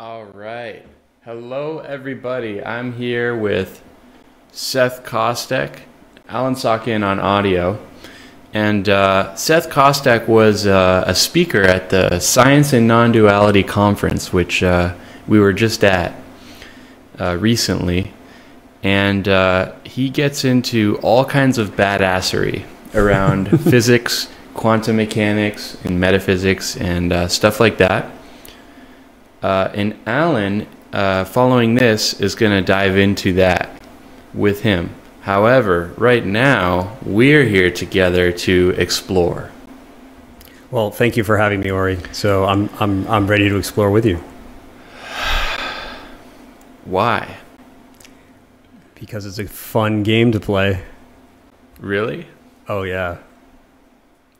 All right. Hello, everybody. I'm here with Seth Kostek, Alan Sakin on audio. And uh, Seth Kostek was uh, a speaker at the Science and Non Duality Conference, which uh, we were just at uh, recently. And uh, he gets into all kinds of badassery around physics, quantum mechanics, and metaphysics, and uh, stuff like that. Uh, and Alan, uh, following this, is going to dive into that with him. However, right now, we're here together to explore. Well, thank you for having me, Ori. So I'm I'm I'm ready to explore with you Why? because it's a fun game to play. Really? Oh yeah.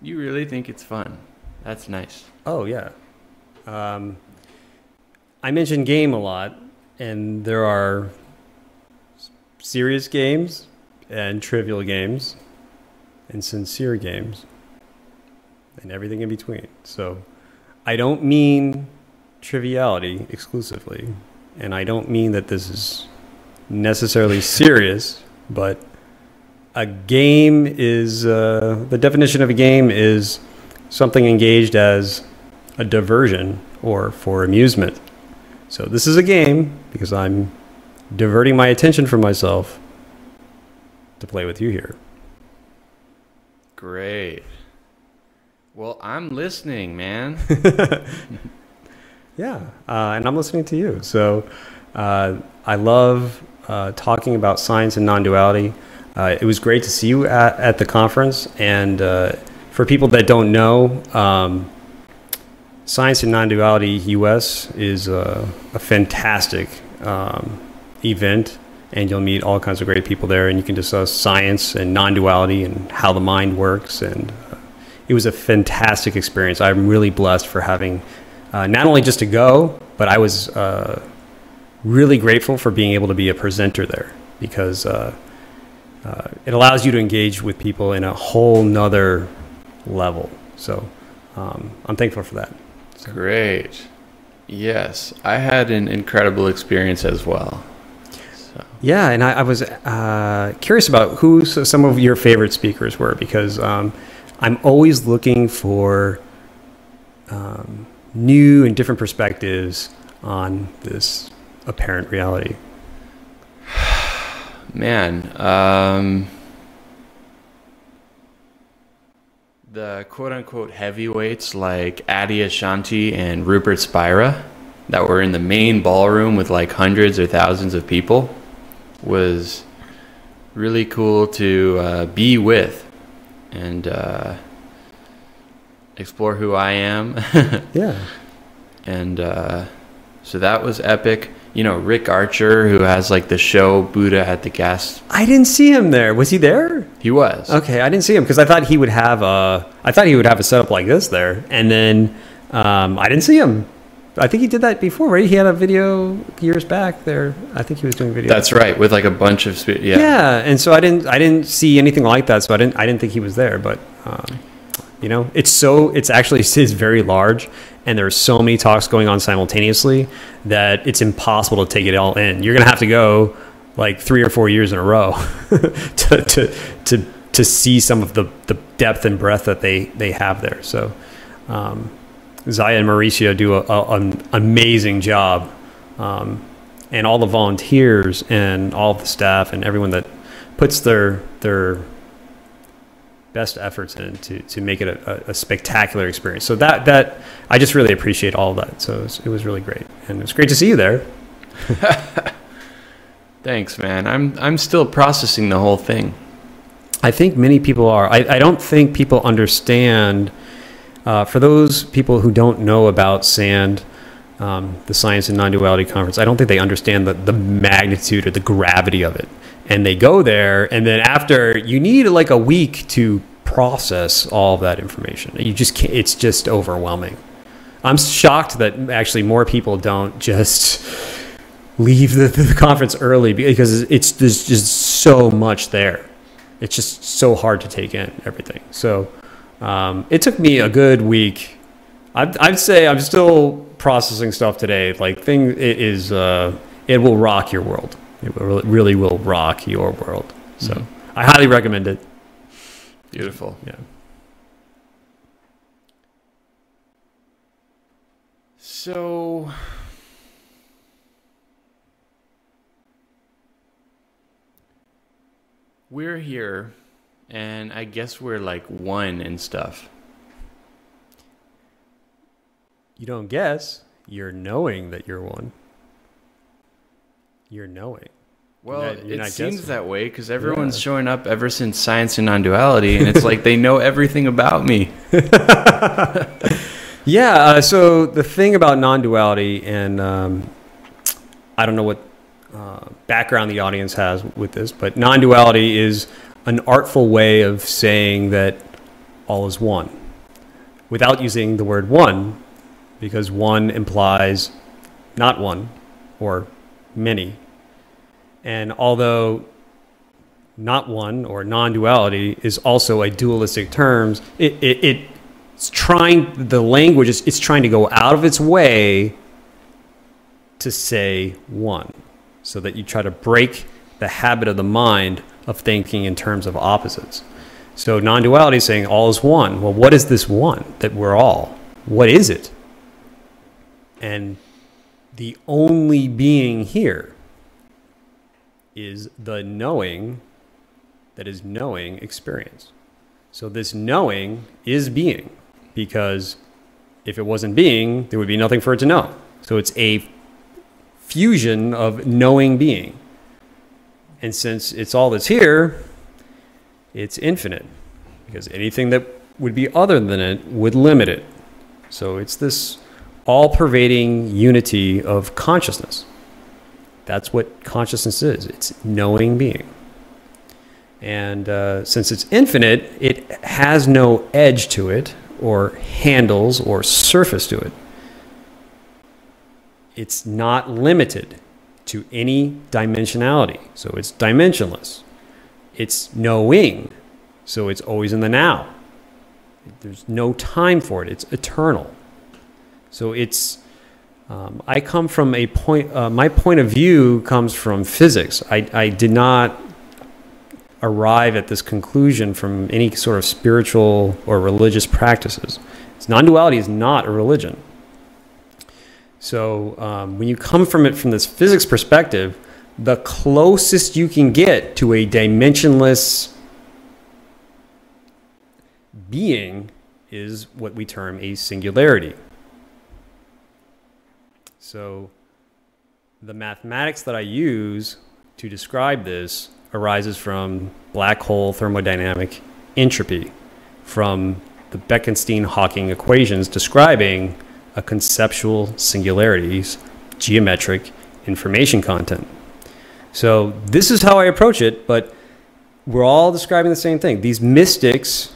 You really think it's fun? That's nice. Oh yeah. Um, I mention game a lot, and there are serious games and trivial games and sincere games and everything in between. So I don't mean triviality exclusively, and I don't mean that this is necessarily serious, but a game is uh, the definition of a game is something engaged as a diversion or for amusement. So this is a game because I'm diverting my attention from myself to play with you here. Great. Well, I'm listening, man. Yeah, uh, and I'm listening to you. So uh, I love uh, talking about science and non-duality. Uh, it was great to see you at, at the conference. And uh, for people that don't know, um, Science and Non-Duality US is a, a fantastic um, event, and you'll meet all kinds of great people there, and you can discuss science and non-duality and how the mind works. And uh, it was a fantastic experience. I'm really blessed for having uh, not only just to go, but I was uh, really grateful for being able to be a presenter there because uh, uh, it allows you to engage with people in a whole nother level. So um, I'm thankful for that. Great. Yes, I had an incredible experience as well. So, Yeah, and I, I was uh, curious about who some of your favorite speakers were because um, I'm always looking for um, new and different perspectives on this apparent reality. man, um, the quote unquote heavyweights like Adyashanti and Rupert Spira that were in the main ballroom with like hundreds or thousands of people was really cool to uh, be with and uh, explore who I am. Yeah. and uh, so that was epic. You know, Rick Archer, who has like the show Buddha at the Gas, I didn't see him there. Was he there? he was. Okay, I didn't see him because I thought he would have a. I thought he would have a setup like this there, and then um, I didn't see him. I think he did that before, right? He had a video years back there. I think he was doing video. That's right, with like a bunch of spe- yeah. yeah. and so I didn't. I didn't see anything like that, so I didn't. I didn't think he was there, but. Um, you know, it's so. It's actually it's very large, and there's so many talks going on simultaneously that it's impossible to take it all in. You're gonna have to go like three or four years in a row to, to to to see some of the, the depth and breadth that they they have there. So um, Zaya and Maurizio do a, a, an amazing job, um, and all the volunteers and all the staff and everyone that puts their their best efforts in to, to make it a, a spectacular experience. So that that I just really appreciate all of that. So it was, it was really great, and it was great to see you there. Thanks, man. I'm I'm still processing the whole thing. I think many people are. I, I don't think people understand. Uh, for those people who don't know about SAND, um, the Science and Non-Duality Conference, I don't think they understand the, the magnitude or the gravity of it. And they go there, and then after you need like a week to process all of that information. You just can't. It's just overwhelming. I'm shocked that actually more people don't just leave the, the conference early because it's there's just so much there. It's just so hard to take in everything. So um, it took me a good week. I'd, I'd say I'm still processing stuff today. Like thing it is, uh, it will rock your world. It will, really will rock your world. So Mhm. I highly recommend it. Beautiful. Yeah. So we're here and I guess we're like one and stuff. You don't guess. You're knowing that you're one. You're knowing. Well, not- you're it seems guessing. that way because everyone's Yeah. showing up ever since science and non-duality, and it's like they know everything about me. Yeah. Uh, so the thing about non-duality, and um, I don't know what uh, background the audience has with this, but non-duality is an artful way of saying that all is one, without using the word one, because one implies not one or many. And although not one or non-duality is also a dualistic term, it, it, it it's trying the language is it's trying to go out of its way to say one so that you try to break the habit of the mind of thinking in terms of opposites. So non-duality is saying all is one. Well what is this one that we're all? What is it? And the only being here is the knowing that is knowing experience so this knowing is being because if it wasn't being, there would be nothing for it to know. So it's a fusion of knowing being. And since it's all that's here, it's infinite because anything that would be other than it would limit it. So it's this all pervading unity of consciousness. That's what consciousness is it's knowing being. And uh, since it's infinite, it has no edge to it, or handles, or surface to it. It's not limited to any dimensionality. So it's dimensionless. It's knowing. So it's always in the now. There's no time for it, it's eternal. So it's. Um, I come from a point, uh, my point of view comes from physics. I, I did not arrive at this conclusion from any sort of spiritual or religious practices. Non duality is not a religion. So um, when you come from it from this physics perspective, the closest you can get to a dimensionless being is what we term a singularity. So the mathematics that I use to describe this arises from black hole thermodynamic entropy, from the Bekenstein-Hawking equations describing a conceptual singularity's geometric information content. So this is how I approach it, but we're all describing the same thing. These mystics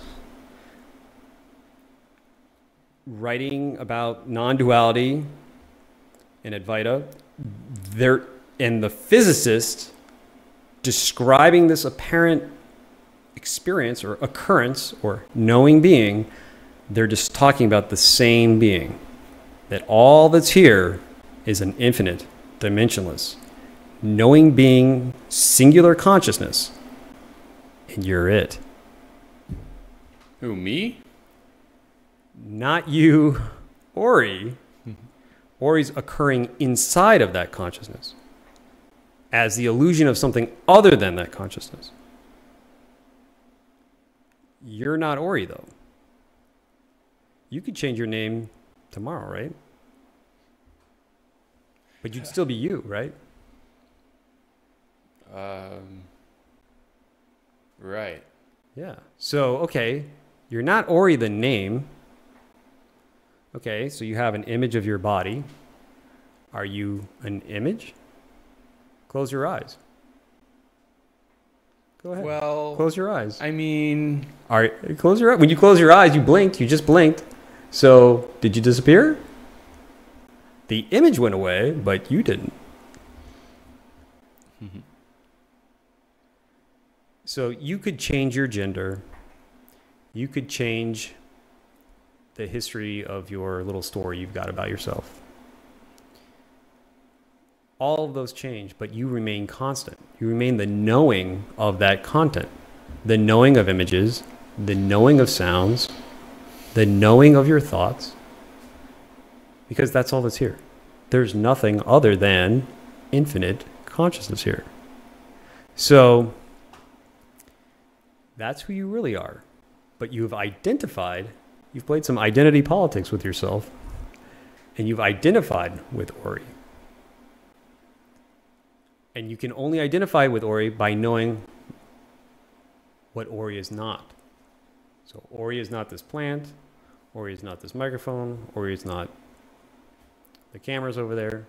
writing about non-duality and Advaita, they're and the physicist describing this apparent experience or occurrence or knowing being, they're just talking about the same being. That all that's here is an infinite, dimensionless, knowing being, singular consciousness, and you're it. Who, me? Not you, Ori. Ori's occurring inside of that consciousness as the illusion of something other than that consciousness. You're not Ori, though. You could change your name tomorrow, right? But you'd still be you, right? Um, right. Yeah. So, okay, you're not Ori the name. Okay, so you have an image of your body. Are you an image? Close your eyes. Go ahead. Well, close your eyes. I mean, right, close your eyes. When you close your eyes, you blinked. You just blinked. So, did you disappear? The image went away, but you didn't. Mm-hmm. So, you could change your gender. You could change the history of your little story you've got about yourself. all of those change, but you remain constant. You remain the knowing of that content, the knowing of images, the knowing of sounds, the knowing of your thoughts, because that's all that's here. There's nothing other than infinite consciousness here. So that's who you really are. But you've identified, you've played some identity politics with yourself, and you've identified with Ori. And you can only identify with Ori by knowing what Ori is not. So Ori is not this plant, Ori is not this microphone, Ori is not the cameras over there.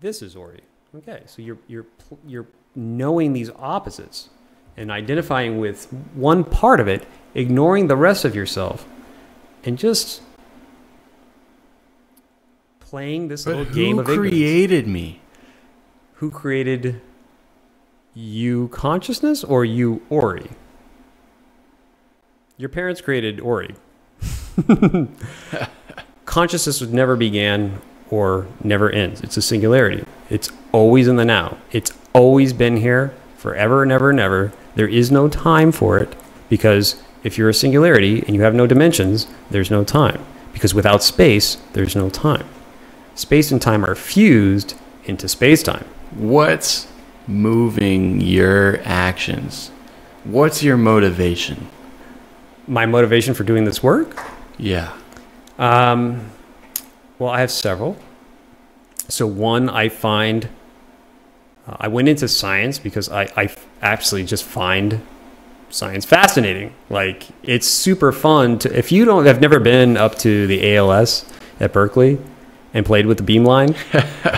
This is Ori. Okay, so you're you're you're knowing these opposites and identifying with one part of it, ignoring the rest of yourself, and just playing this But little game who of ignorance. created me? Who created you consciousness or you Ori? Your parents created Ori. consciousness never began or never ends. It's a singularity. It's always in the now. It's always been here forever and ever and ever. There is no time for it because if you're a singularity and you have no dimensions, there's no time. Because without space, there's no time. Space and time are fused into space time. What's moving your actions? What's your motivation? My motivation for doing this work? Yeah. Um, well, I have several. So, one, I find uh, I went into science because I, I absolutely just find science fascinating. Like, it's super fun to, if you don't have never been up to the ALS at Berkeley and played with the beamline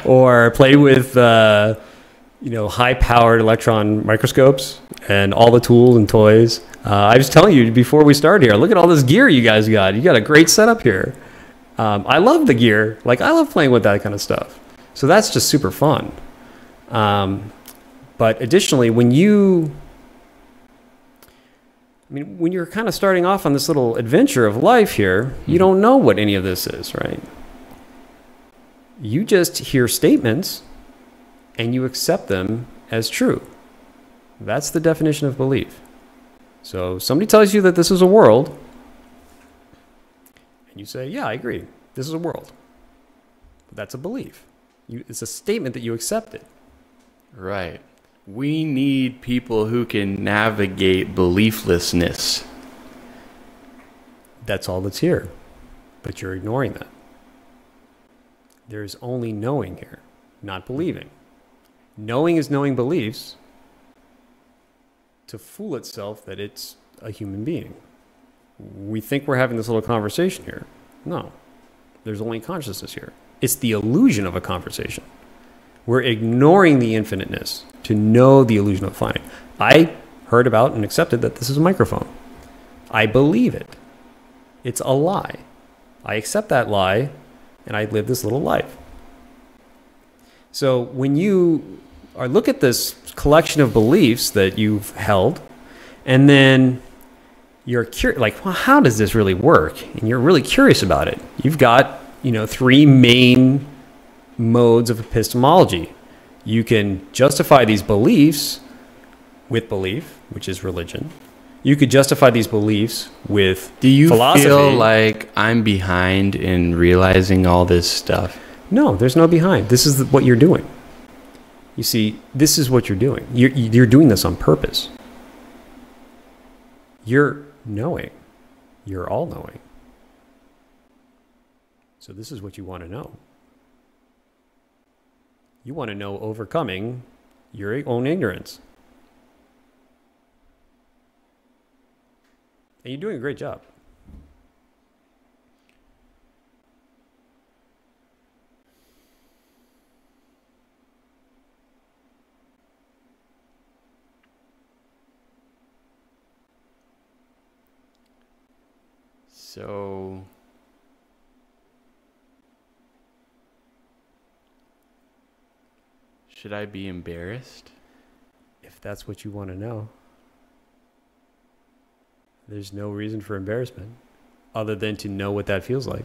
or played with, uh, you know, high powered electron microscopes and all the tools and toys. Uh, I was telling you before we started here, look at all this gear you guys got. You got a great setup here. Um, I love the gear. Like, I love playing with that kind of stuff. So that's just super fun. Um, but additionally, when you, I mean, when you're kind of starting off on this little adventure of life here, you don't know what any of this is, right? You just hear statements and you accept them as true. That's the definition of belief. So somebody tells you that this is a world, and you say, "Yeah, I agree. This is a world." That's a belief. You, it's a statement that you accepted. Right. We need people who can navigate belieflessness. That's all that's here. But you're ignoring that. There's only knowing here, not believing. Knowing is knowing beliefs to fool itself that it's a human being. We think we're having this little conversation here. No, there's only consciousness here. It's the illusion of a conversation. We're ignoring the infiniteness to know the illusion of finite. I heard about and accepted that this is a microphone. I believe it. It's a lie. I accept that lie and I live this little life. So when you are look at this collection of beliefs that you've held, and then you're curious, like, well, how does this really work? And you're really curious about it. You've got, you know, three main modes of epistemology. You can justify these beliefs with belief, which is religion. You could justify these beliefs with Do you philosophy. feel like I'm behind in realizing all this stuff? No, there's no behind. This is what you're doing. You see, this is what you're doing. You're, you're doing this on purpose. You're knowing. You're all knowing. So, this is what you want to know. You want to know overcoming your own ignorance. And you're doing a great job. So should I be embarrassed? If that's what you want to know, there's no reason for embarrassment other than to know what that feels like.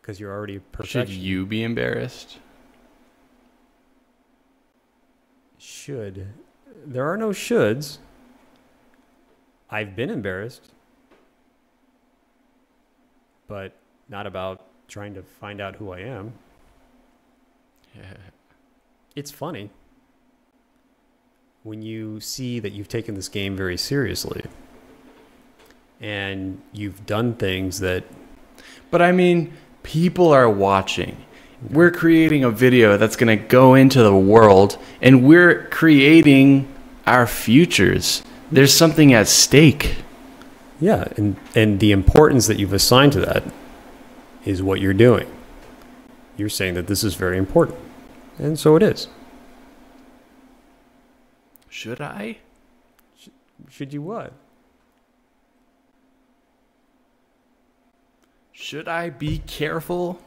because you're already Should you be embarrassed? should. There are no shoulds. I've been embarrassed, but not about trying to find out who I am. It's funny when you see that you've taken this game very seriously and you've done things that But I mean, people are watching. We're creating a video that's going to go into the world, and we're creating our futures. There's something at stake. Yeah, and and the importance that you've assigned to that is what you're doing. You're saying that this is very important. And so it is. Should I? Should you what? Should I be careful?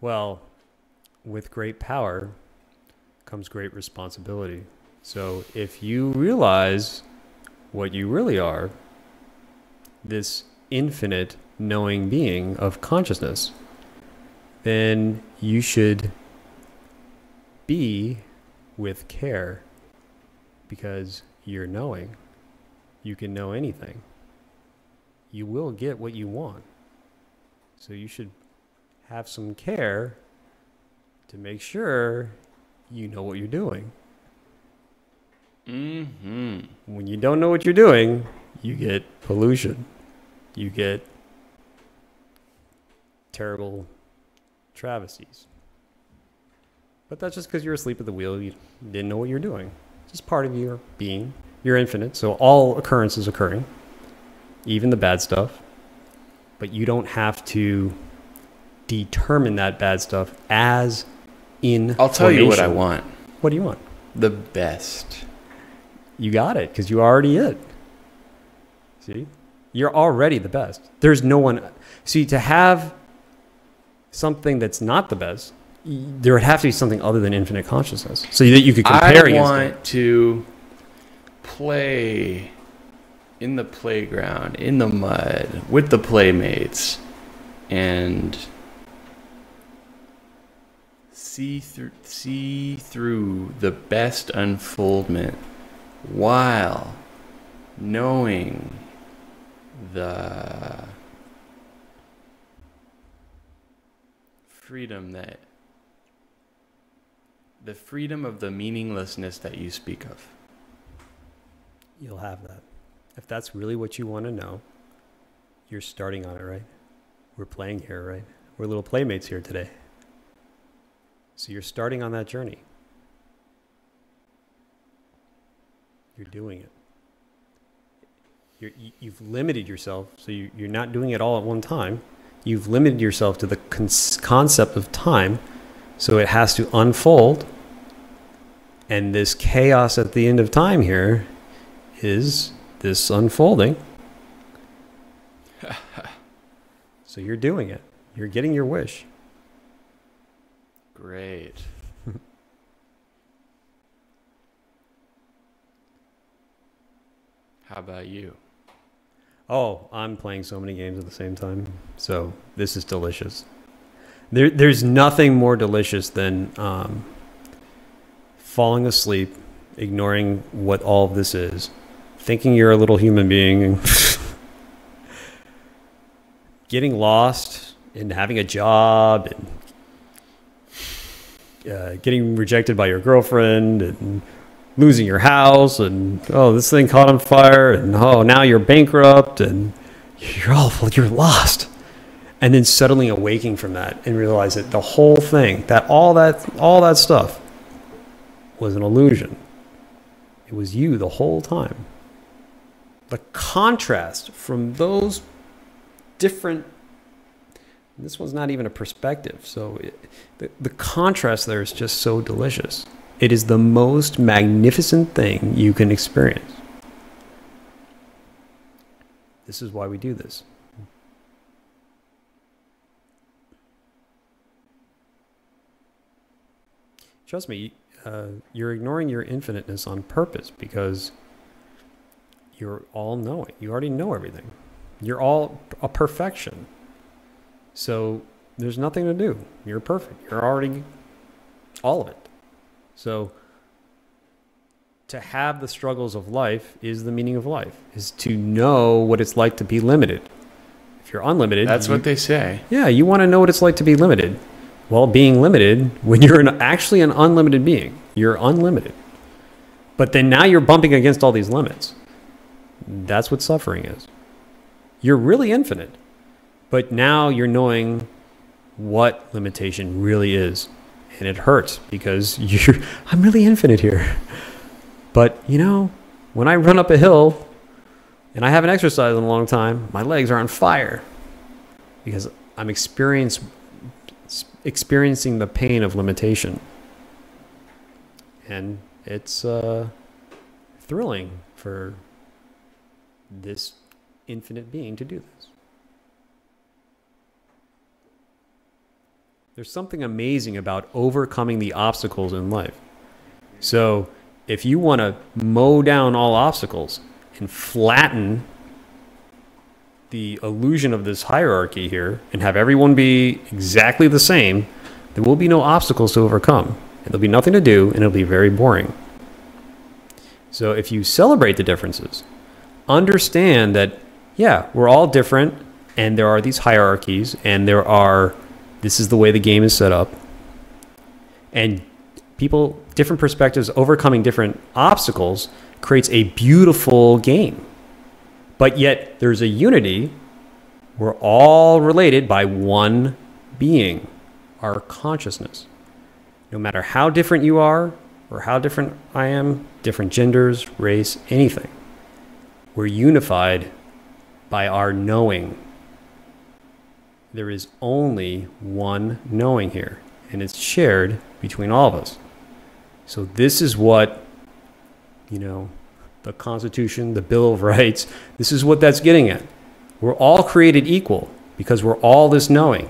Well, with great power comes great responsibility. So if you realize what you really are, this infinite knowing being of consciousness, then you should be with care because you're knowing. You can know anything. You will get what you want. So you should have some care to make sure you know what you're doing. Mm-hmm. When you don't know what you're doing, you get pollution. You get terrible travesties. But that's just because you're asleep at the wheel. You didn't know what you're doing. It's just part of your being. You're infinite, so all occurrences occurring, even the bad stuff. But you don't have to determine that bad stuff as in. I'll tell you what I want. What do you want? The best. You got it because you already it. See, you're already the best. There's no one. See, to have something that's not the best, there would have to be something other than infinite consciousness, so that you could compare I want it. to play in the playground, in the mud, with the playmates, and see through see through the best unfoldment while knowing the freedom that the freedom of the meaninglessness that you speak of. You'll have that. If that's really what you want to know, you're starting on it, right? We're playing here, right? We're little playmates here today. So you're starting on that journey. You're doing it. You- you've limited yourself, so you, you're not doing it all at one time. You've limited yourself to the con- concept of time, so it has to unfold. And this chaos at the end of time here is this unfolding. so you're doing it. You're getting your wish. Great. How about you? Oh, I'm playing so many games at the same time. So this is delicious. There, there's nothing more delicious than um, falling asleep, ignoring what all of this is, thinking you're a little human being, getting lost and having a job and uh, getting rejected by your girlfriend and losing your house and oh this thing caught on fire and oh now you're bankrupt and you're awful you're lost. And then suddenly awaking from that and realize that the whole thing that all that all that stuff was an illusion. It was you the whole time. The contrast from those different this one's not even a perspective so it, the, the contrast there is just so delicious it is the most magnificent thing you can experience. This is why we do this. Trust me, uh, you're ignoring your infiniteness on purpose because you're all knowing. You already know everything. You're all a perfection. So there's nothing to do. You're perfect. You're already all of it. So to have the struggles of life is the meaning of life, is to know what it's like to be limited. If you're unlimited, That's you- what they say. yeah, you want to know what it's like to be limited. Well, being limited, when you're an, actually an unlimited being, you're unlimited. But then now you're bumping against all these limits. That's what suffering is. You're really infinite, but now you're knowing what limitation really is. And it hurts because you're, I'm really infinite here. But, you know, when I run up a hill and I haven't exercised in a long time, my legs are on fire because I'm experience, experiencing the pain of limitation. And it's uh, thrilling for this infinite being to do this. There's something amazing about overcoming the obstacles in life. So, if you want to mow down all obstacles and flatten the illusion of this hierarchy here and have everyone be exactly the same, there will be no obstacles to overcome. There'll be nothing to do, and it'll be very boring. So if you celebrate the differences, understand that, yeah, we're all different, and there are these hierarchies, and there are, this is the way the game is set up. And people, different perspectives, overcoming different obstacles creates a beautiful game. But yet there's a unity. We're all related by one being, our consciousness. No matter how different you are, or how different I am, different genders, race, anything, we're unified by our knowing. There is only one knowing here, and it's shared between all of us. So, this is what, you know, the Constitution, the Bill of Rights, this is what that's getting at. We're all created equal because we're all this knowing.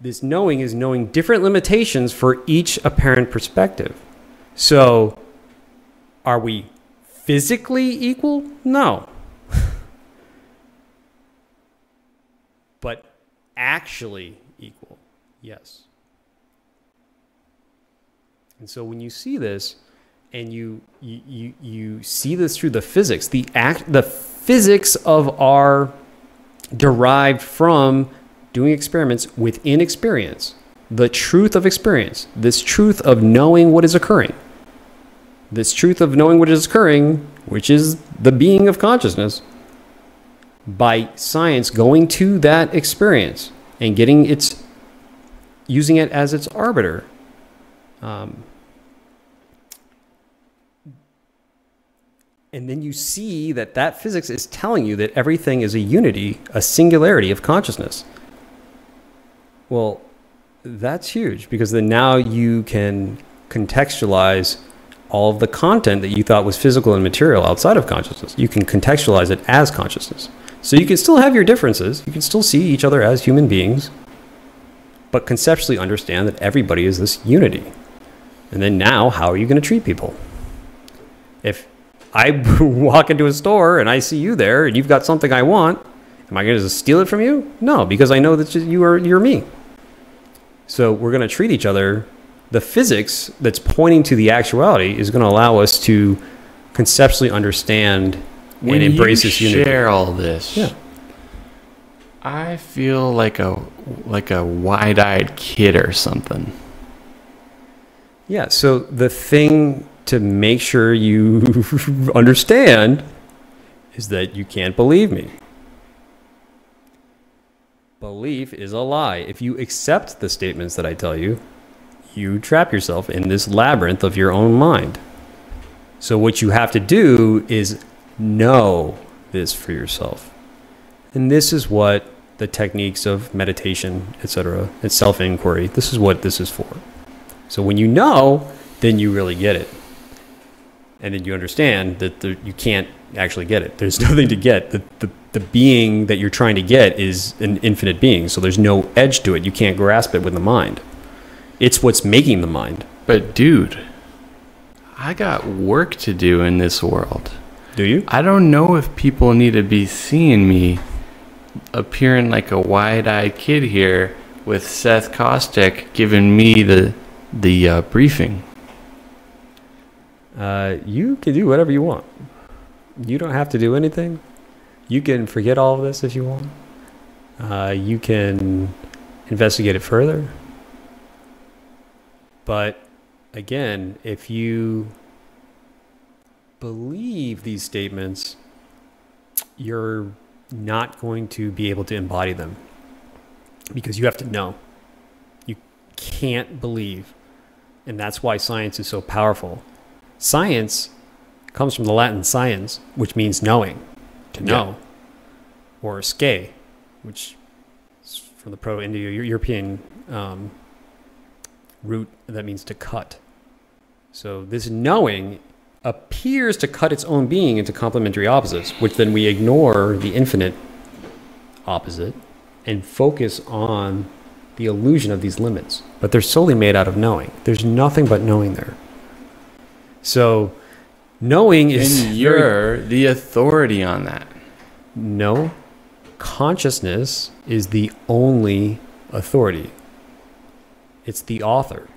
This knowing is knowing different limitations for each apparent perspective. So, are we physically equal? No. but actually equal? Yes. And so when you see this, and you you you, you see this through the physics the act the physics of our derived from doing experiments within experience the truth of experience this truth of knowing what is occurring this truth of knowing what is occurring which is the being of consciousness by science going to that experience and getting its using it as its arbiter um, and then you see that that physics is telling you that everything is a unity, a singularity of consciousness. Well, that's huge because then now you can contextualize all of the content that you thought was physical and material outside of consciousness. You can contextualize it as consciousness. So you can still have your differences, you can still see each other as human beings, but conceptually understand that everybody is this unity. And then now, how are you going to treat people? If I walk into a store and I see you there and you've got something I want, am I going to just steal it from you? No, because I know that you are you're me. So we're going to treat each other. The physics that's pointing to the actuality is going to allow us to conceptually understand When and embrace you this unity. share all this, Yeah. I feel like a like a wide-eyed kid or something. Yeah. So the thing to make sure you understand is that you can't believe me. Belief is a lie. If you accept the statements that I tell you, you trap yourself in this labyrinth of your own mind. So, what you have to do is know this for yourself. And this is what the techniques of meditation, etc., and self inquiry, this is what this is for. So, when you know, then you really get it. And then you understand that the, you can't actually get it. There's nothing to get. The, the, the being that you're trying to get is an infinite being. So, there's no edge to it. You can't grasp it with the mind. It's what's making the mind. But dude, I got work to do in this world. Do you? I don't know if people need to be seeing me appearing like a wide-eyed kid here with Seth Kostek giving me the the uh, briefing. Uh, you can do whatever you want. You don't have to do anything. You can forget all of this if you want. Uh, you can investigate it further. But again, if you believe these statements, you're not going to be able to embody them because you have to know. You can't believe. And that's why scientia is so powerful. Science comes from the Latin science, which means knowing, to Yeah. know, or ske, which is from the Proto Indo European um, root that means to cut. So this knowing appears to cut its own being into complementary opposites, which then we ignore the infinite opposite and focus on the illusion of these limits. But they're solely made out of knowing. There's nothing but knowing there. So knowing is And you're the authority on that. no. Consciousness is the only authority. It's the author.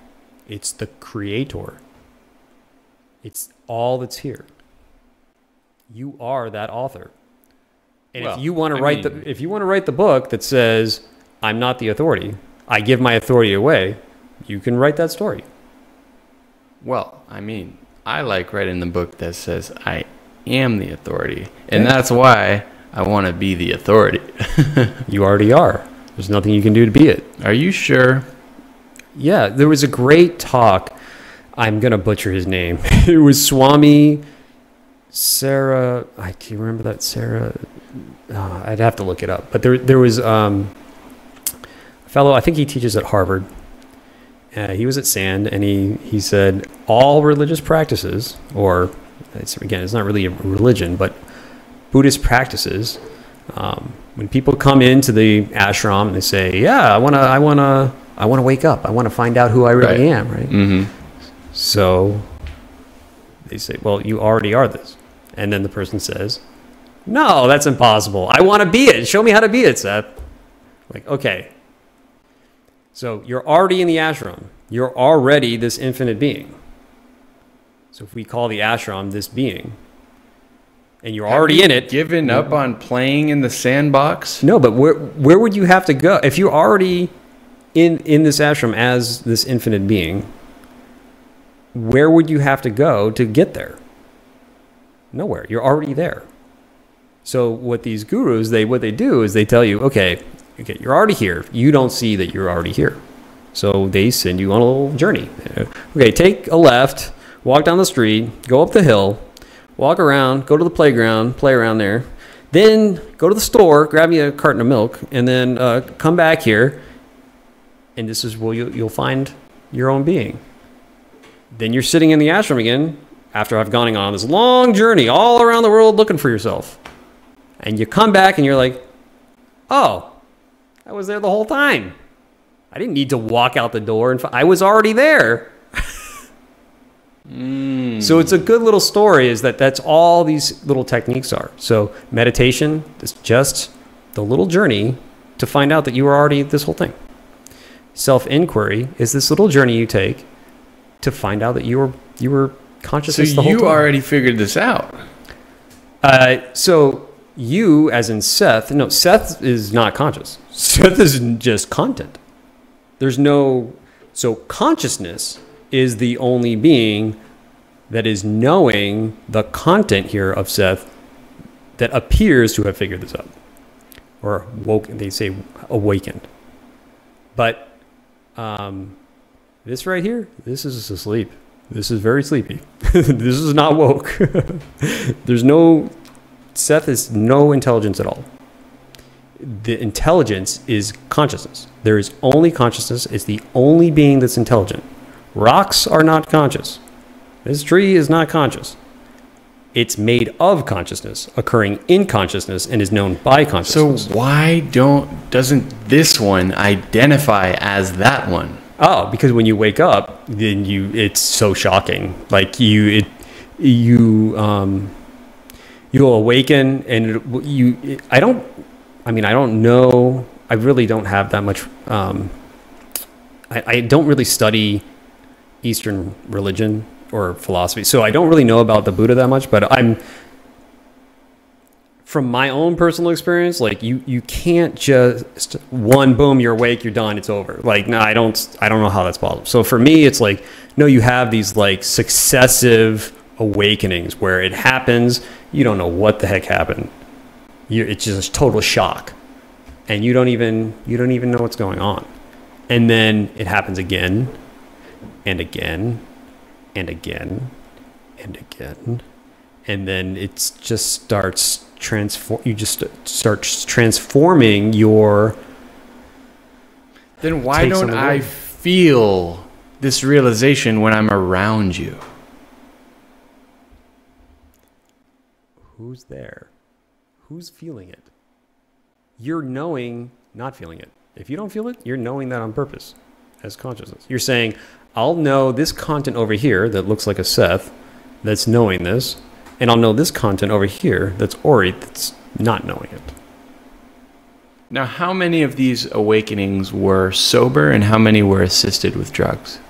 It's the creator. It's all that's here. You are that author. And Well, if you want to I write mean- the if you want to write the book that says I'm not the authority, I give my authority away, you can write that story. Well, I mean, I like writing the book that says I am the authority, and Yeah. that's why I want to be the authority. You already are. There's nothing you can do to be it. Are you sure? Yeah, there was a great talk. I'm gonna butcher his name. it was Swami Sarah. I can't remember that Sarah? Uh, I'd have to look it up. But there, there was um, a fellow. I think he teaches at Harvard. Uh, he was at SAND, and he he said all religious practices, or it's, again, it's not really a religion, but Buddhist practices. Um, when people come into the ashram and they say, "Yeah, I wanna, I wanna, I wanna wake up. I wanna find out who I really Right. am," right? Mm-hmm. So they say, Well, you already are this. And then the person says, No, that's impossible. I want to be it. Show me how to be it, Seth. Like, okay. So you're already in the ashram. You're already this infinite being. So if we call the ashram this being, and you're already in it, Given up on playing in the sandbox? no, but where where would you have to go if you're already in in this ashram as this infinite being? Where would you have to go to get there? Nowhere. You're already there. So what these gurus they what they do is they tell you, okay, okay, you're already here. You don't see that you're already here. So they send you on a little journey. Okay, take a left, walk down the street, go up the hill, walk around, go to the playground, play around there. Then go to the store, grab me a carton of milk, and then uh, come back here. And this is where you, you'll find your own being. Then you're sitting in the ashram again after I've gone on this long journey all around the world looking for yourself. And you come back and you're like, oh, I was there the whole time. I didn't need to walk out the door and I was already there. Hmm. So it's a good little story is that that's all these little techniques are. So meditation is just the little journey to find out that you are already this whole thing. Self-inquiry is this little journey you take to find out that you were you were conscious So the whole you time. already figured this out. Uh, so you, as in Seth, no, Seth is not conscious. Seth is just content. There's no. So consciousness is the only being that is knowing the content here of Seth that appears to have figured this out, or woke. They say awakened, but um, this right here, this is asleep. This is very sleepy. this is not woke. There's no Seth is no intelligence at all. The intelligence is consciousness. There is only consciousness. It's the only being that's intelligent. Rocks are not conscious. This tree is not conscious. It's made of consciousness, occurring in consciousness, and is known by consciousness. So why don't doesn't this one identify as that one? Oh, because when you wake up, then you it's so shocking. Like you it you um you'll awaken and it, you i don't i mean i don't know i really don't have that much um, I, I don't really study eastern religion or philosophy so i don't really know about the buddha that much but i'm from my own personal experience like you you can't just one boom you're awake you're done it's over. Like no i don't i don't know how that's possible. So for me it's like no you have these like successive awakenings where it happens you don't know what the heck happened. You it's just total shock. And you don't even you don't even know what's going on. And then it happens again and again and again and again. And then it just starts transform you just start transforming your Then why don't them I feel this realization when I'm around you? who's there? Who's feeling it? You're knowing not feeling it. If you don't feel it you're knowing that on purpose as consciousness. You're saying i'll know this content over here that looks like a seth that's knowing this and i'll know this content over here that's ori that's not knowing it Now, how many of these awakenings were sober and how many were assisted with drugs?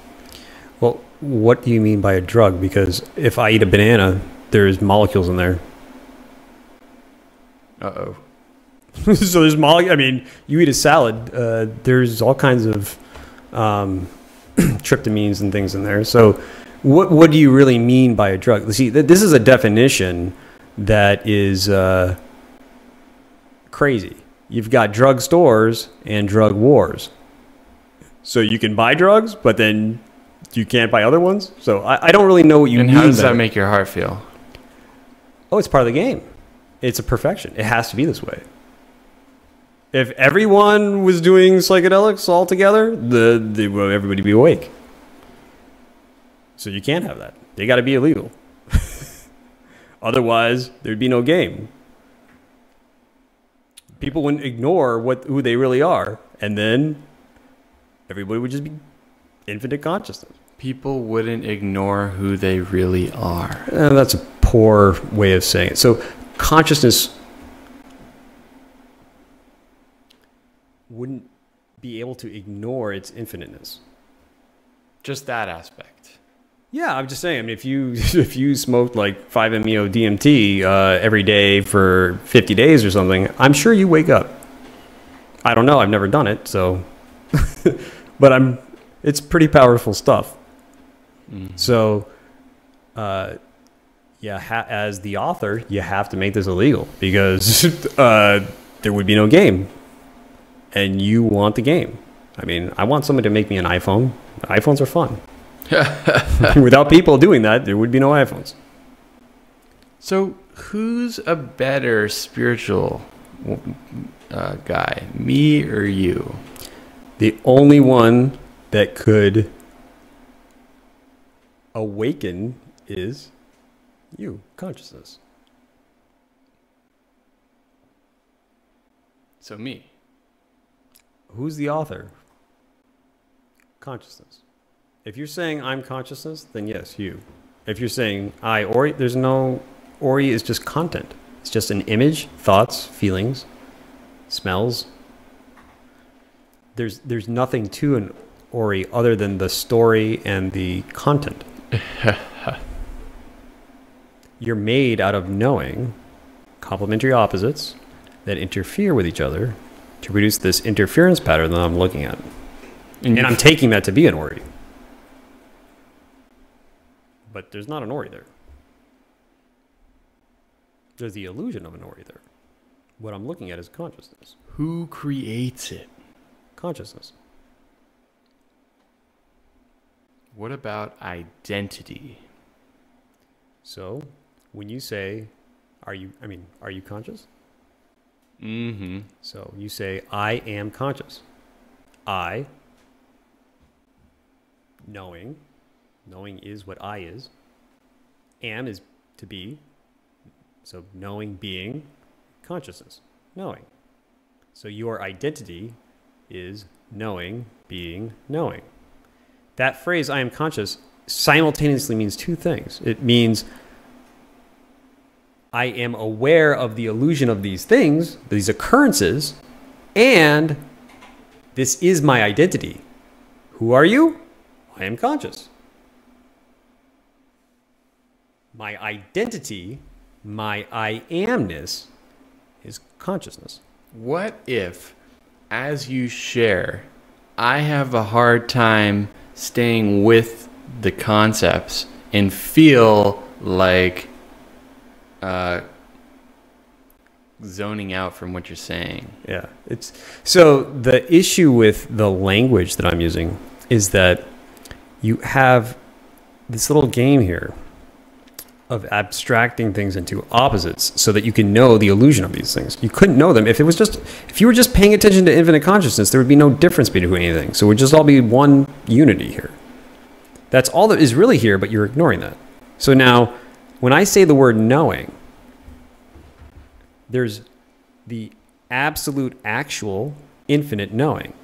well what do you mean by a drug because if i eat a banana there's molecules in there Uh oh. so there's mole. I mean, you eat a salad. Uh, there's all kinds of um, tryptamines and things in there. So, what what do you really mean by a drug? See, th- this is a definition that is uh, crazy. You've got drug stores and drug wars. So you can buy drugs, but then you can't buy other ones. So I, I don't really know what you and mean. how does that make your heart feel? Oh, it's part of the game. It's a perfection. It has to be this way. If everyone was doing psychedelics all together, the, the well, everybody would be awake. So you can't have that. They got to be illegal. Otherwise, there'd be no game. People wouldn't ignore what who they really are, and then everybody would just be infinite consciousness. People wouldn't ignore who they really are. And that's a poor way of saying it. So, consciousness wouldn't be able to ignore its infiniteness. Just that aspect. Yeah, I'm just saying. I mean, if you if you smoked like 5-MeO DMT uh, every day for 50 days or something, I'm sure you wake up. I don't know. I've never done it, so. but I'm. It's pretty powerful stuff. So, uh, yeah, ha- as the author, you have to make this illegal because uh, there would be no game, and you want the game. I mean, I want someone to make me an iPhone. iPhones are fun. Without people doing that, there would be no iPhones. So, who's a better spiritual uh, guy, me or you? The only one that could awaken is you, consciousness. So, me. Who's the author? Consciousness. If you're saying I'm consciousness, then yes, you. If you're saying I Ori, there's no Ori is just content. It's just an image, thoughts, feelings, smells. There's there's nothing to an Ori other than the story and the content. You're made out of knowing complementary opposites that interfere with each other to produce this interference pattern that I'm looking at. And, And I'm taking that to be an Ori. But there's not an Ori there. There's the illusion of an Ori there. What I'm looking at is consciousness. who creates it? Consciousness. What about identity? So, when you say, are you, I mean, are you conscious? Mm hmm. So you say, I am conscious. I, knowing, knowing is what I is. Am is to be. So knowing, being, consciousness, knowing. So your identity is knowing, being, knowing. That phrase, I am conscious, simultaneously means two things. It means I am aware of the illusion of these things, these occurrences, and this is my identity. Who are you? I am conscious. My identity, my I amness, is consciousness. What if, as you share, I have a hard time staying with the concepts and feel like uh, zoning out from what you're saying? Yeah, it's so the issue with the language that I'm using is that you have this little game here of abstracting things into opposites so that you can know the illusion of these things. You couldn't know them if it was just if you were just paying attention to infinite consciousness, there would be no difference between anything. So it would just all be one unity here. That's all that is really here, but you're ignoring that. So now when I say the word knowing, there's the absolute actual infinite knowing.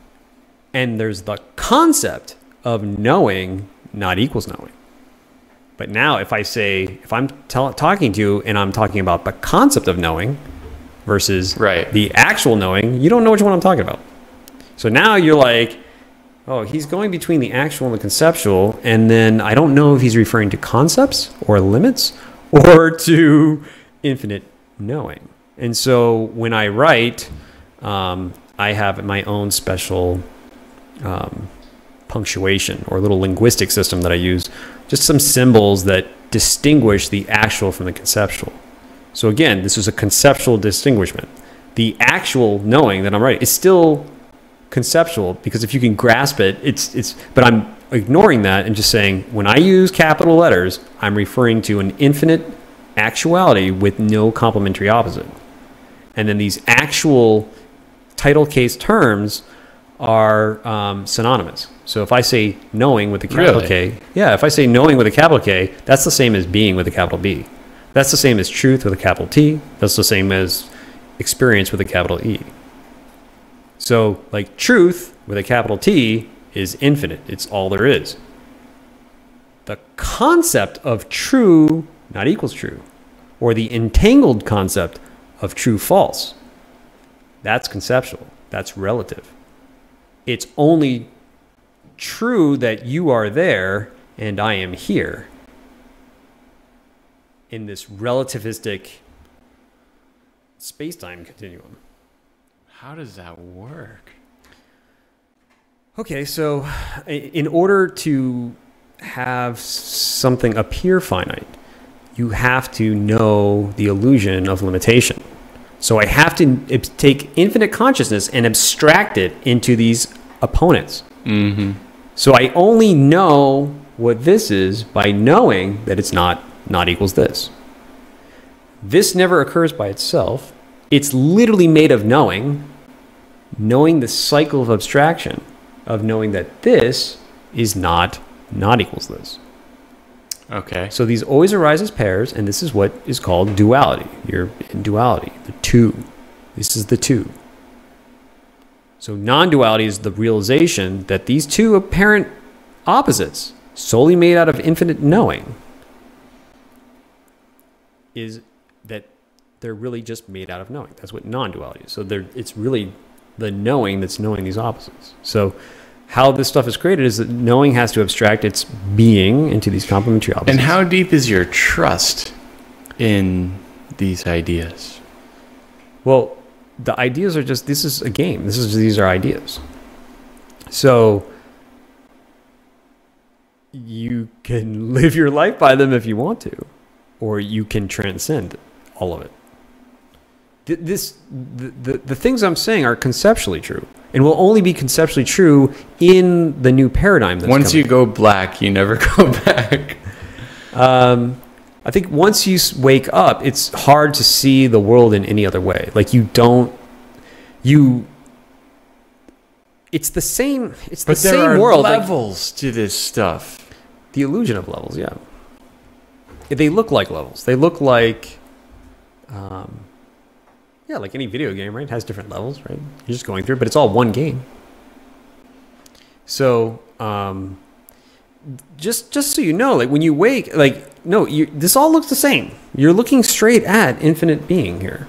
And there's the concept of knowing not equals knowing. But now, if I say, if I'm tell talking to you and I'm talking about the concept of knowing versus Right. the actual knowing, you don't know which one I'm talking about. So now you're like, oh, he's going between the actual and the conceptual. And then I don't know if he's referring to concepts or limits or to infinite knowing. And so when I write, um, I have my own special um, punctuation or a little linguistic system that I use, just some symbols that distinguish the actual from the conceptual. So again, this is a conceptual distinguishment. The actual knowing that I'm writing is still conceptual because if you can grasp it, it's it's. But I'm ignoring that and just saying when I use capital letters, I'm referring to an infinite actuality with no complementary opposite. And then these actual title case terms are um, synonymous. So if I say knowing with a capital Really? K, yeah, if I say knowing with a capital K, that's the same as being with a capital B. That's the same as truth with a capital T. That's the same as experience with a capital E. So, like truth with a capital T is infinite, it's all there is. The concept of true not equals true, or the entangled concept of true false, that's conceptual, that's relative. It's only true that you are there and I am here in this relativistic space time continuum. How does that work? Okay, so in order to have something appear finite, you have to know the illusion of limitation. So I have to take infinite consciousness and abstract it into these opponents. Mm-hmm. So I only know what this is by knowing that it's not not equals this. This never occurs by itself. It's literally made of knowing, knowing the cycle of abstraction, of knowing that this is not not equals this. Okay. So these always arise as pairs, and this is what is called duality. You're in duality, the two. This is the two. So non duality is the realization that these two apparent opposites, solely made out of infinite knowing, is that they're really just made out of knowing. That's what non duality is. So it's really the knowing that's knowing these opposites. So how this stuff is created is that knowing has to abstract its being into these complementary opposites. And how deep is your trust in these ideas? Well, the ideas are just this is a game. This is these are ideas. So you can live your life by them if you want to, or you can transcend all of it. Th- This the, the, the things I'm saying are conceptually true and will only be conceptually true in the new paradigm. That's Once coming. you go black, you never go back. Um, I think once you wake up, it's hard to see the world in any other way. Like you don't, you. It's the same. It's the But there same are world. like levels to this stuff. the illusion of levels. Yeah. They look like levels. They look like. Um, yeah, like any video game, right? It has different levels, right? You're just going through, but it's all one game. So, um, just just so you know, like when you wake, like no, you, this all looks the same. You're looking straight at infinite being here.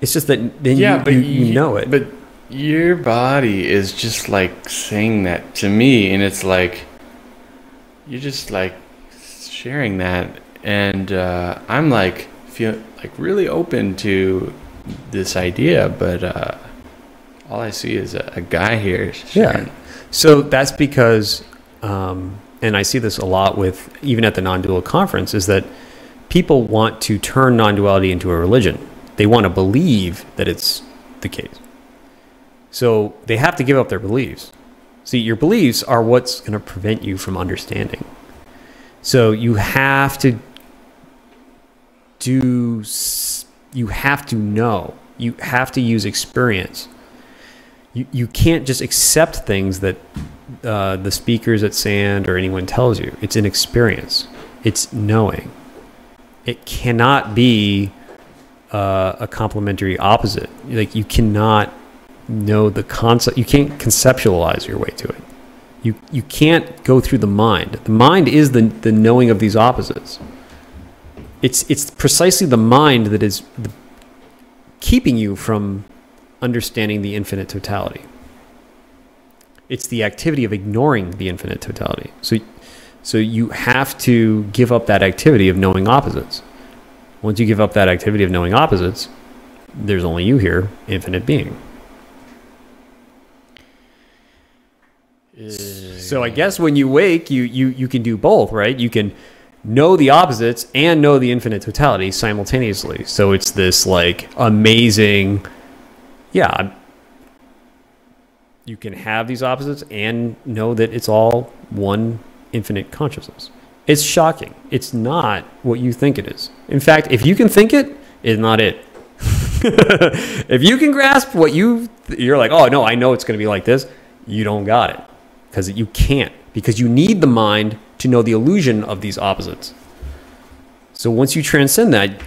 It's just that then yeah, you, but you, you know it. But your body is just like saying that to me, and it's like you're just like sharing that, and uh, I'm like feel like really open to this idea, but uh, all I see is a, a guy here. Sharing. So that's because, um, and I see this a lot with even at the non-dual conference, is that people want to turn non-duality into a religion. They want to believe that it's the case. So they have to give up their beliefs. See, your beliefs are what's going to prevent you from understanding. So you have to do, s- you have to know, you have to use experience. You, you can't just accept things that uh, the speakers at SAND or anyone tells you. It's an experience, it's knowing. It cannot be uh, a complementary opposite. Like, you cannot know the concept, you can't conceptualize your way to it. You, you can't go through the mind. The mind is the, the knowing of these opposites. It's, it's precisely the mind that is the, keeping you from understanding the infinite totality. It's the activity of ignoring the infinite totality. So, so you have to give up that activity of knowing opposites. Once you give up that activity of knowing opposites, there's only you here, infinite being. So I guess when you wake, you you you can do both, right? You can know the opposites and know the infinite totality simultaneously. So it's this like amazing, yeah. You can have these opposites and know that it's all one infinite consciousness. It's shocking. It's not what you think it is. In fact, if you can think it, it's not it. if you can grasp what you you're like, oh no, I know it's going to be like this. You don't got it because you can't because you need the mind to know the illusion of these opposites. So once you transcend that,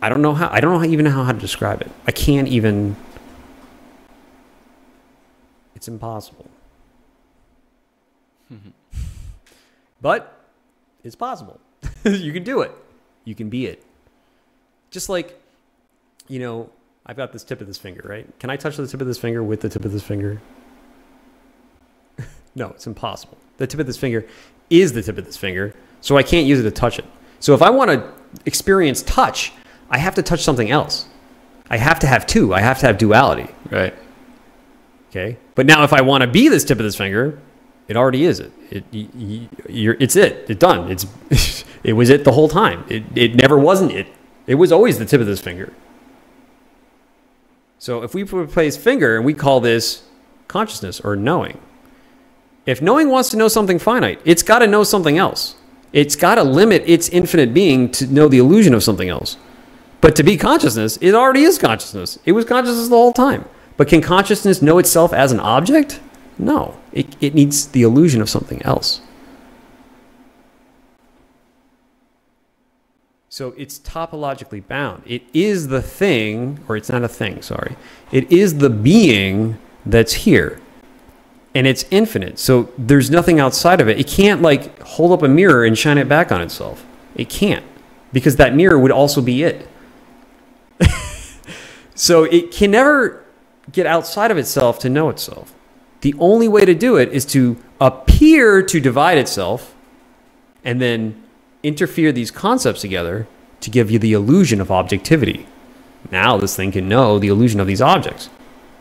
I don't know how I don't know how, even know how to describe it. I can't even. It's impossible. Mm-hmm. but it's possible. you can do it. You can be it. Just like, you know, I've got this tip of this finger, right? Can I touch the tip of this finger with the tip of this finger? no, it's impossible. The tip of this finger is the tip of this finger, so I can't use it to touch it. So if I want to experience touch, I have to touch something else. I have to have two. I have to have duality. Right. Okay. But now, if I want to be this tip of this finger, it already is it. It y- y- you're, it's it. It's done. It's it was it the whole time. It it never wasn't it. It was always the tip of this finger. So if we replace finger and we call this consciousness or knowing, if knowing wants to know something finite, it's got to know something else. It's got to limit its infinite being to know the illusion of something else. But to be consciousness, it already is consciousness. It was consciousness the whole time. But can consciousness know itself as an object? No. It, it needs the illusion of something else. So it's topologically bound. It is the thing, or it's not a thing, sorry. It is the being that's here. And it's infinite. So there's nothing outside of it. It can't like hold up a mirror and shine it back on itself. It can't. Because that mirror would also be it. so it can never get outside of itself to know itself. The only way to do it is to appear to divide itself and then interfere these concepts together to give you the illusion of objectivity. Now this thing can know the illusion of these objects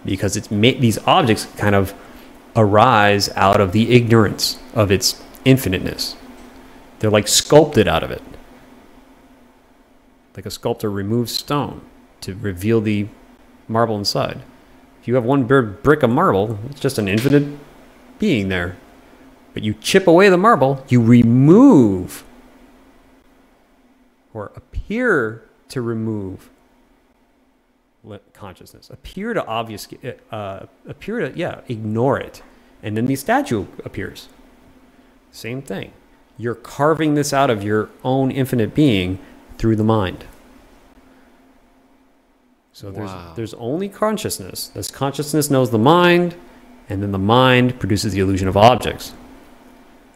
because it's ma- these objects kind of arise out of the ignorance of its infiniteness. They're like sculpted out of it. Like a sculptor removes stone to reveal the marble inside. If you have one br- brick of marble, it's just an infinite being there. But you chip away the marble, you remove or appear to remove consciousness, appear to obfuscate, uh, appear to, yeah, ignore it. And then the statue appears. Same thing. You're carving this out of your own infinite being through the mind. So there's, Wow. there's only consciousness. This consciousness knows the mind, and then the mind produces the illusion of objects.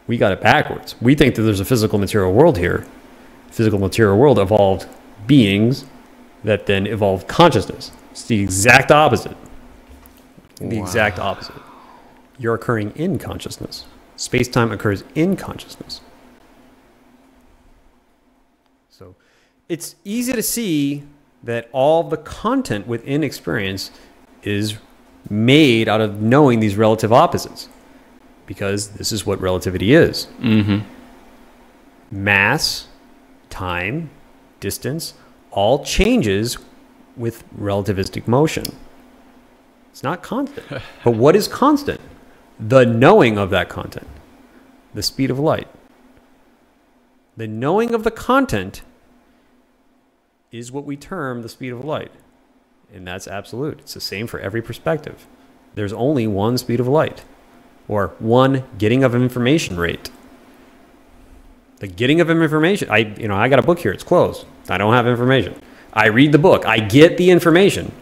We got it backwards. We think that there's a physical material world here, physical material world evolved beings that then evolved consciousness. It's the exact opposite. The exact opposite. You're occurring in consciousness. Space time occurs in consciousness. So it's easy to see that all the content within experience is made out of knowing these relative opposites because this is what relativity is Mm-hmm. mass, time, distance, all changes with relativistic motion. It's not constant. but what is constant? The knowing of that content, the speed of light. The knowing of the content is what we term the speed of light. And that's absolute. It's the same for every perspective. There's only one speed of light, or one getting of information rate the getting of information i you know i got a book here it's closed. I don't have information. I read the book i get the information.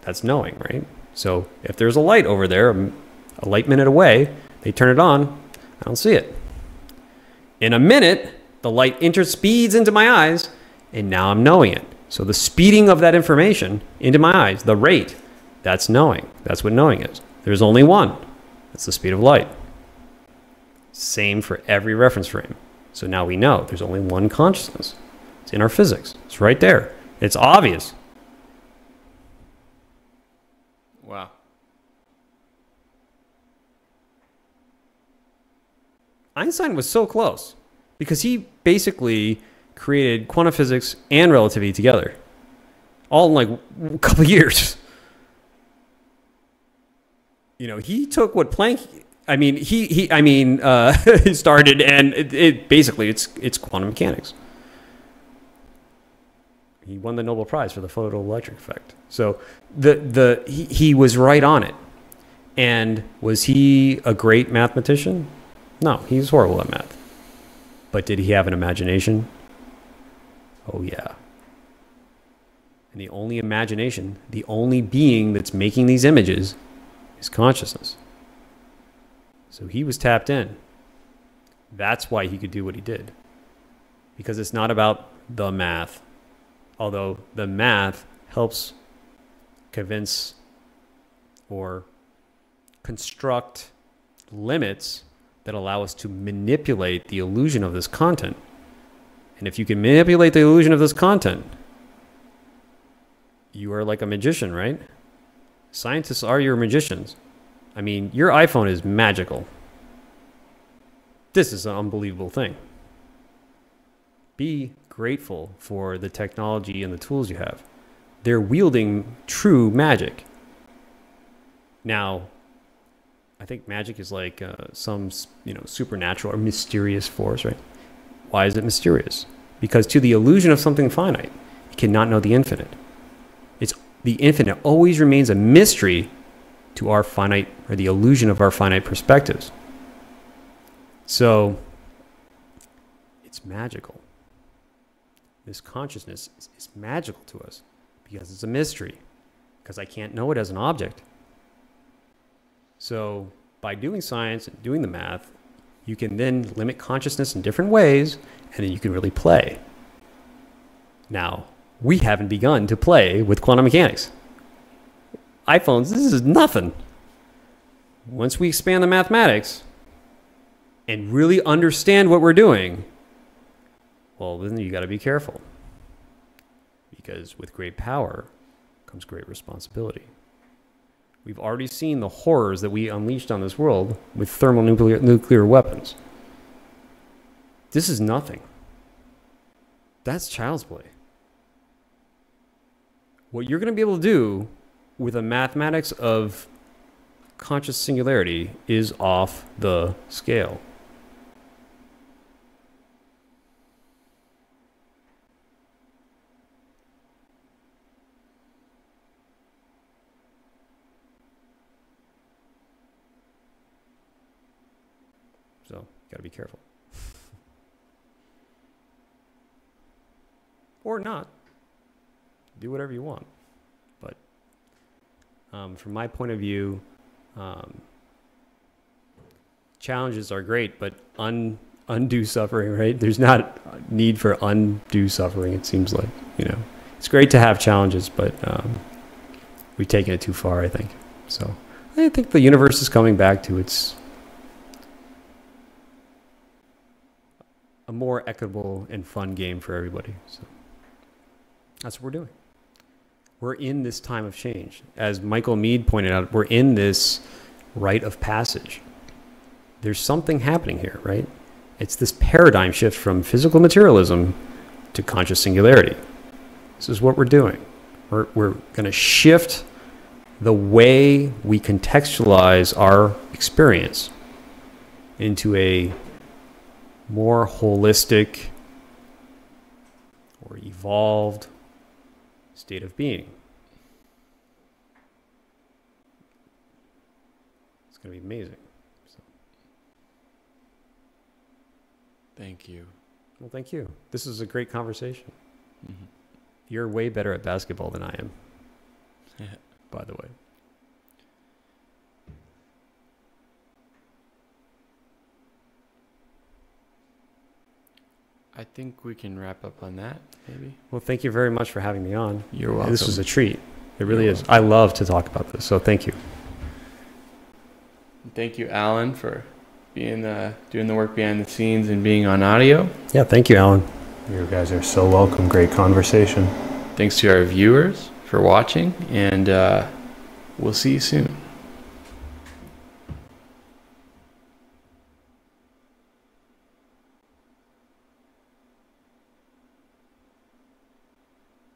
That's knowing right? So if there's a light over there a light minute away they turn it on i don't see it. In a minute the light interspeeds into my eyes and now i'm knowing it. So the speeding of that information into my eyes the rate that's knowing. That's what knowing is. There's only one. That's the speed of light. Same for every reference frame. So now we know there's only one consciousness. It's in our physics. It's right there. It's obvious. Wow. Einstein was so close because he basically created quantum physics and relativity together, all in like a couple years. You know, he took what Planck. I mean, he he. I mean, uh, started, and it, it basically it's it's quantum mechanics. He won the Nobel Prize for the photoelectric effect. So the the he, he was right on it. And was he a great mathematician? No, he was horrible at math. But did he have an imagination? Oh, yeah. And the only imagination, the only being that's making these images is consciousness. So he was tapped in. That's why he could do what he did. Because it's not about the math, although the math helps convince or construct limits that allow us to manipulate the illusion of this content. And if you can manipulate the illusion of this content, you are like a magician, right? Scientists are your magicians. I mean, your iPhone is magical. This is an unbelievable thing. Be grateful for the technology and the tools you have. They're wielding true magic. Now, I think magic is like uh, some, you know, supernatural or mysterious force, right? Why is it mysterious? Because to the illusion of something finite, you cannot know the infinite. It's the infinite always remains a mystery to our finite or the illusion of our finite perspectives. So it's magical. This consciousness is, is magical to us because it's a mystery, because I can't know it as an object. So, by doing science and doing the math, you can then limit consciousness in different ways, and then you can really play. Now, we haven't begun to play with quantum mechanics. iPhones, this is nothing. Once we expand the mathematics and really understand what we're doing, well, then you got to be careful. Because with great power comes great responsibility. We've already seen the horrors that we unleashed on this world with thermonuclear nuclear weapons. This is nothing. That's child's play. What you're going to be able to do with a mathematics of conscious singularity is off the scale. So, got to be careful. or not. Do whatever you want. Um, from my point of view, um, challenges are great, but un, undue suffering, right? There's not need for undue suffering. It seems like you know, it's great to have challenges, but um, we've taken it too far, I think. So I think the universe is coming back to its a more equitable and fun game for everybody. So that's what we're doing. We're in this time of change. As Michael Meade pointed out, we're in this rite of passage. There's something happening here, right? It's this paradigm shift from physical materialism to conscious singularity. This is what we're doing. We're, we're going to shift the way we contextualize our experience into a more holistic or evolved state of being. It's going to be amazing. So, Thank you. well, thank you. This is a great conversation. Mhm. You're way better at basketball than I am, by the way. I think we can wrap up on that, maybe. Well, thank you very much for having me on. You're welcome. This was a treat. It really You're is. I love to talk about this, so thank you. Thank you, Alan, for being uh, doing the work behind the scenes and being on audio. Yeah, thank you, Alan. You guys are so welcome. Great conversation. Thanks to our viewers for watching, and uh, we'll see you soon.